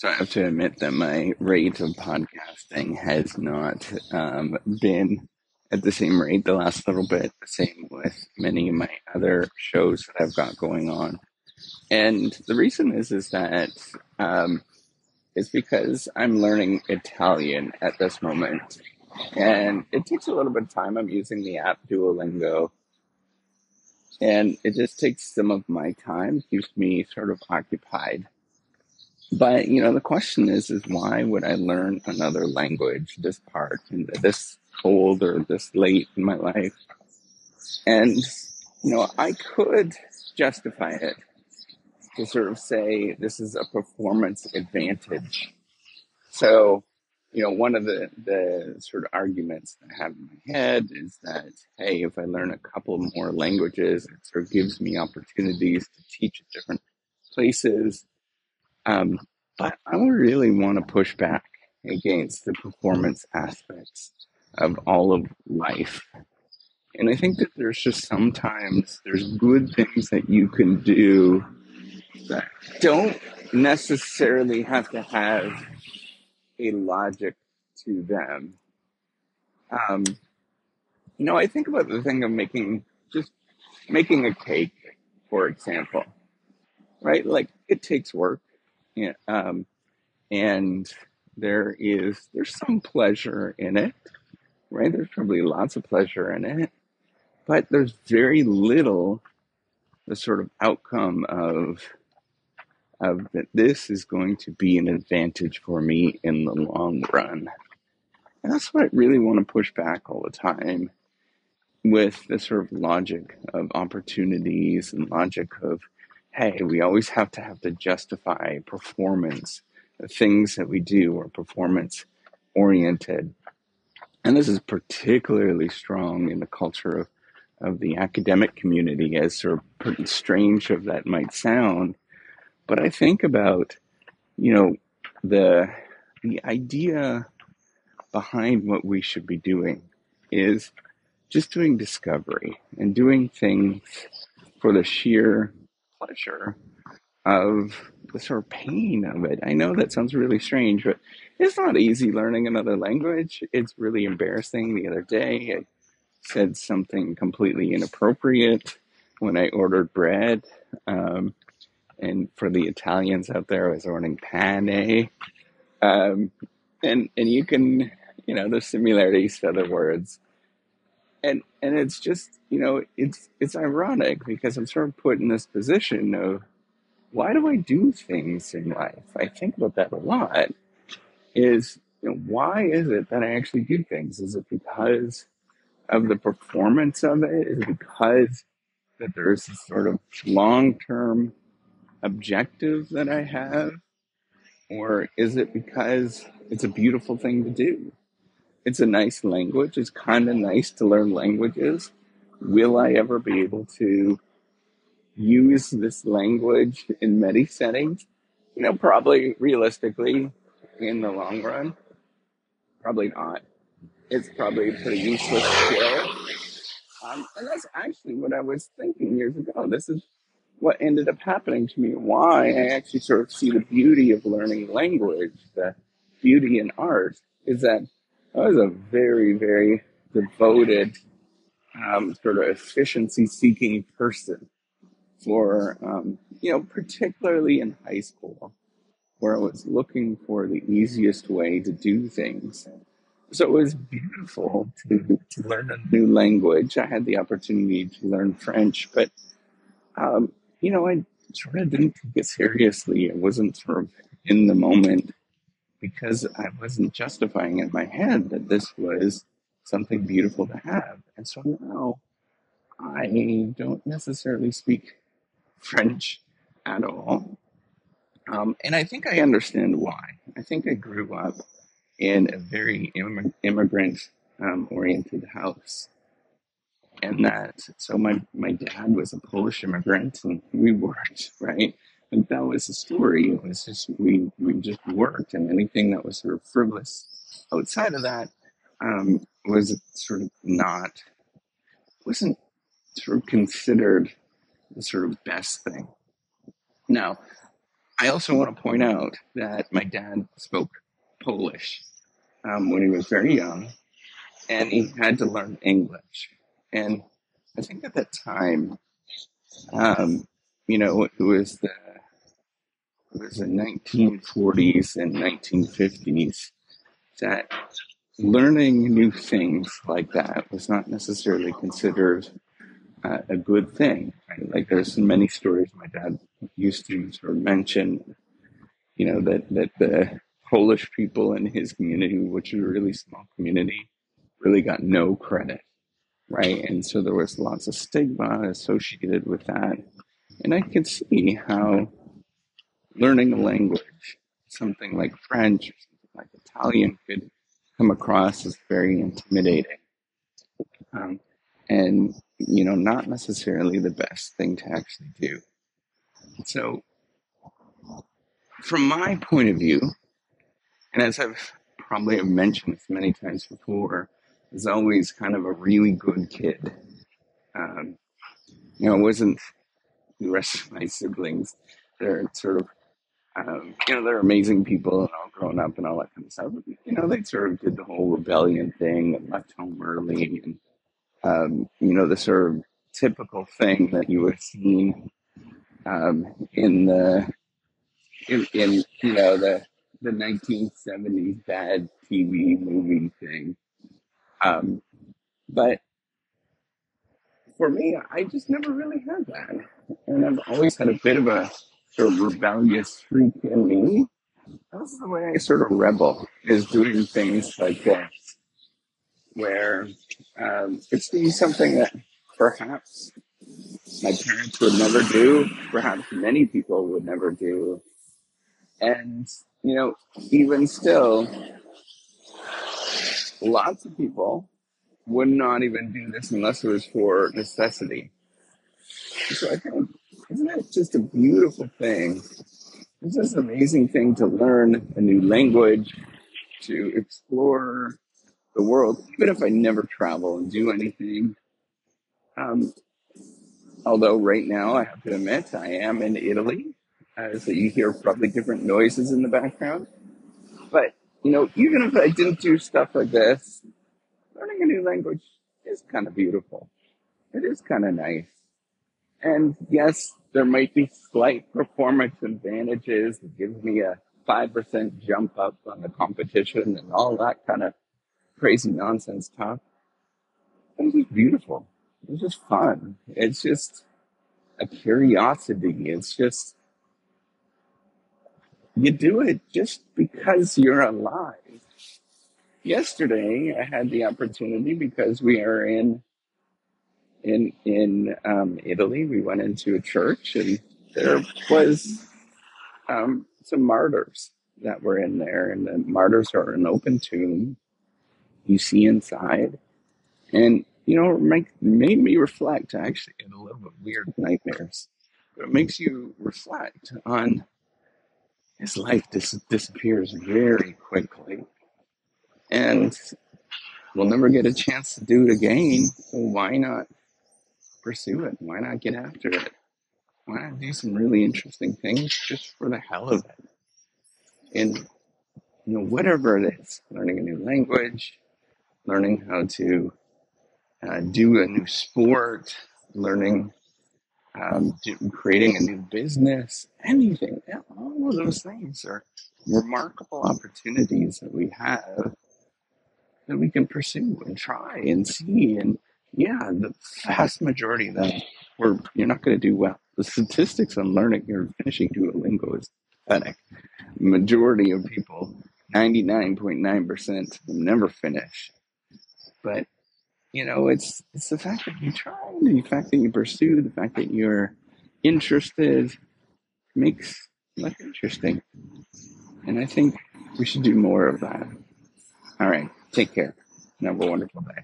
So I have to admit that my rate of podcasting has not um, been at the same rate the last little bit. The same with many of my other shows that I've got going on, and the reason is is that um, it's because I'm learning Italian at this moment, and it takes a little bit of time. I'm using the app Duolingo, and it just takes some of my time, keeps me sort of occupied. But you know, the question is, is why would I learn another language this part and this old or this late in my life? And you know, I could justify it to sort of say this is a performance advantage. So, you know, one of the the sort of arguments that I have in my head is that hey, if I learn a couple more languages, it sort of gives me opportunities to teach at different places um, but I really want to push back against the performance aspects of all of life. And I think that there's just sometimes there's good things that you can do that don't necessarily have to have a logic to them. Um, you know, I think about the thing of making just making a cake, for example, right? Like it takes work um, and there is there's some pleasure in it, right? There's probably lots of pleasure in it, but there's very little the sort of outcome of of that this is going to be an advantage for me in the long run. And that's what I really want to push back all the time with the sort of logic of opportunities and logic of hey, we always have to have to justify performance. The things that we do are performance oriented. And this is particularly strong in the culture of, of the academic community, as sort of strange of that might sound. But I think about, you know, the the idea behind what we should be doing is just doing discovery and doing things for the sheer pleasure of the sort of pain of it. I know that sounds really strange, but it's not easy learning another language. It's really embarrassing. The other day, I said something completely inappropriate when I ordered bread. Um, and for the Italians out there, I was ordering pane. Um, and and you can, you know, there's similarities to other words and and it's just you know it's it's ironic because I'm sort of put in this position of why do I do things in life? I think about that a lot. Is you know, why is it that I actually do things? Is it because of the performance of it? Is it because that there's a sort of long term objective that I have? Or is it because it's a beautiful thing to do? It's a nice language. It's kind of nice to learn languages. Will I ever be able to use this language in many settings? You know, probably realistically, in the long run, probably not. It's probably a pretty useless skill. Um, and that's actually what I was thinking years ago. This is what ended up happening to me. Why I actually sort of see the beauty of learning language, the beauty in art, is that I was a very, very devoted, um, sort of efficiency seeking person for, um, you know, particularly in high school, where I was looking for the easiest way to do things. So it was beautiful to, to learn a new language. I had the opportunity to learn French, but, um, you know, I sort of didn't take it seriously. I wasn't sort of in the moment because I wasn't justifying in my head that this was something beautiful to have. And so now I don't necessarily speak French at all. Um, and I think I understand why. I think I grew up in a very imm- immigrant um, oriented house. And that, so my, my dad was a Polish immigrant and we worked, right? And that was the story. It was just we we just worked, and anything that was sort of frivolous outside of that um, was sort of not wasn't sort of considered the sort of best thing. Now, I also want to point out that my dad spoke Polish um, when he was very young, and he had to learn English. And I think at that time, um, you know, it was the was the 1940s and 1950s that learning new things like that was not necessarily considered uh, a good thing. Right? Like there's many stories my dad used to sort of mention, you know, that, that the Polish people in his community, which is a really small community, really got no credit, right? And so there was lots of stigma associated with that. And I could see how learning a language, something like French or something like Italian, could come across as very intimidating. Um, and, you know, not necessarily the best thing to actually do. So, from my point of view, and as I've probably mentioned this many times before, was always kind of a really good kid. Um, you know, it wasn't the rest of my siblings. They're sort of, um, you know, they're amazing people and all grown up and all that kind of stuff. But, you know, they sort of did the whole rebellion thing and left home early and, um, you know, the sort of typical thing that you would seen um, in the, in, in, you know, the, the 1970s bad TV movie thing. Um, but for me, I just never really had that. And I've always had a bit of a sort of rebellious streak in me. That's the way I sort of rebel, is doing things like this, where um, it's doing something that perhaps my parents would never do, perhaps many people would never do. And, you know, even still, lots of people would not even do this unless it was for necessity. So I think, isn't that just a beautiful thing? It's just an amazing thing to learn a new language, to explore the world, even if I never travel and do anything. Um, although right now I have to admit I am in Italy, uh, so you hear probably different noises in the background. But you know, even if I didn't do stuff like this, learning a new language is kind of beautiful. It is kind of nice. And yes, there might be slight performance advantages. It gives me a 5% jump up on the competition and all that kind of crazy nonsense talk. But it's just beautiful. It's just fun. It's just a curiosity. It's just, you do it just because you're alive. Yesterday, I had the opportunity because we are in in in um, Italy. We went into a church, and there was um, some martyrs that were in there, and the martyrs are an open tomb. You see inside, and you know, make, made me reflect. I actually had a little bit weird nightmares. But it makes you reflect on his life dis- disappears very quickly, and we'll never get a chance to do it again. Why not pursue it? Why not get after it? Why not do some really interesting things just for the hell of it? And you know, whatever it is, learning a new language, learning how to uh, do a new sport, learning, um, creating a new business, anything. All of those things are remarkable opportunities that we have that we can pursue and try and see. And yeah, the vast majority of them, we're, you're not going to do well. The statistics on learning or finishing Duolingo is pathetic. Majority of people, 99.9%, never finish. But you know, it's it's the fact that you try, the fact that you pursue, the fact that you're interested makes life interesting. And I think we should do more of that. All right. Take care. Have a wonderful day.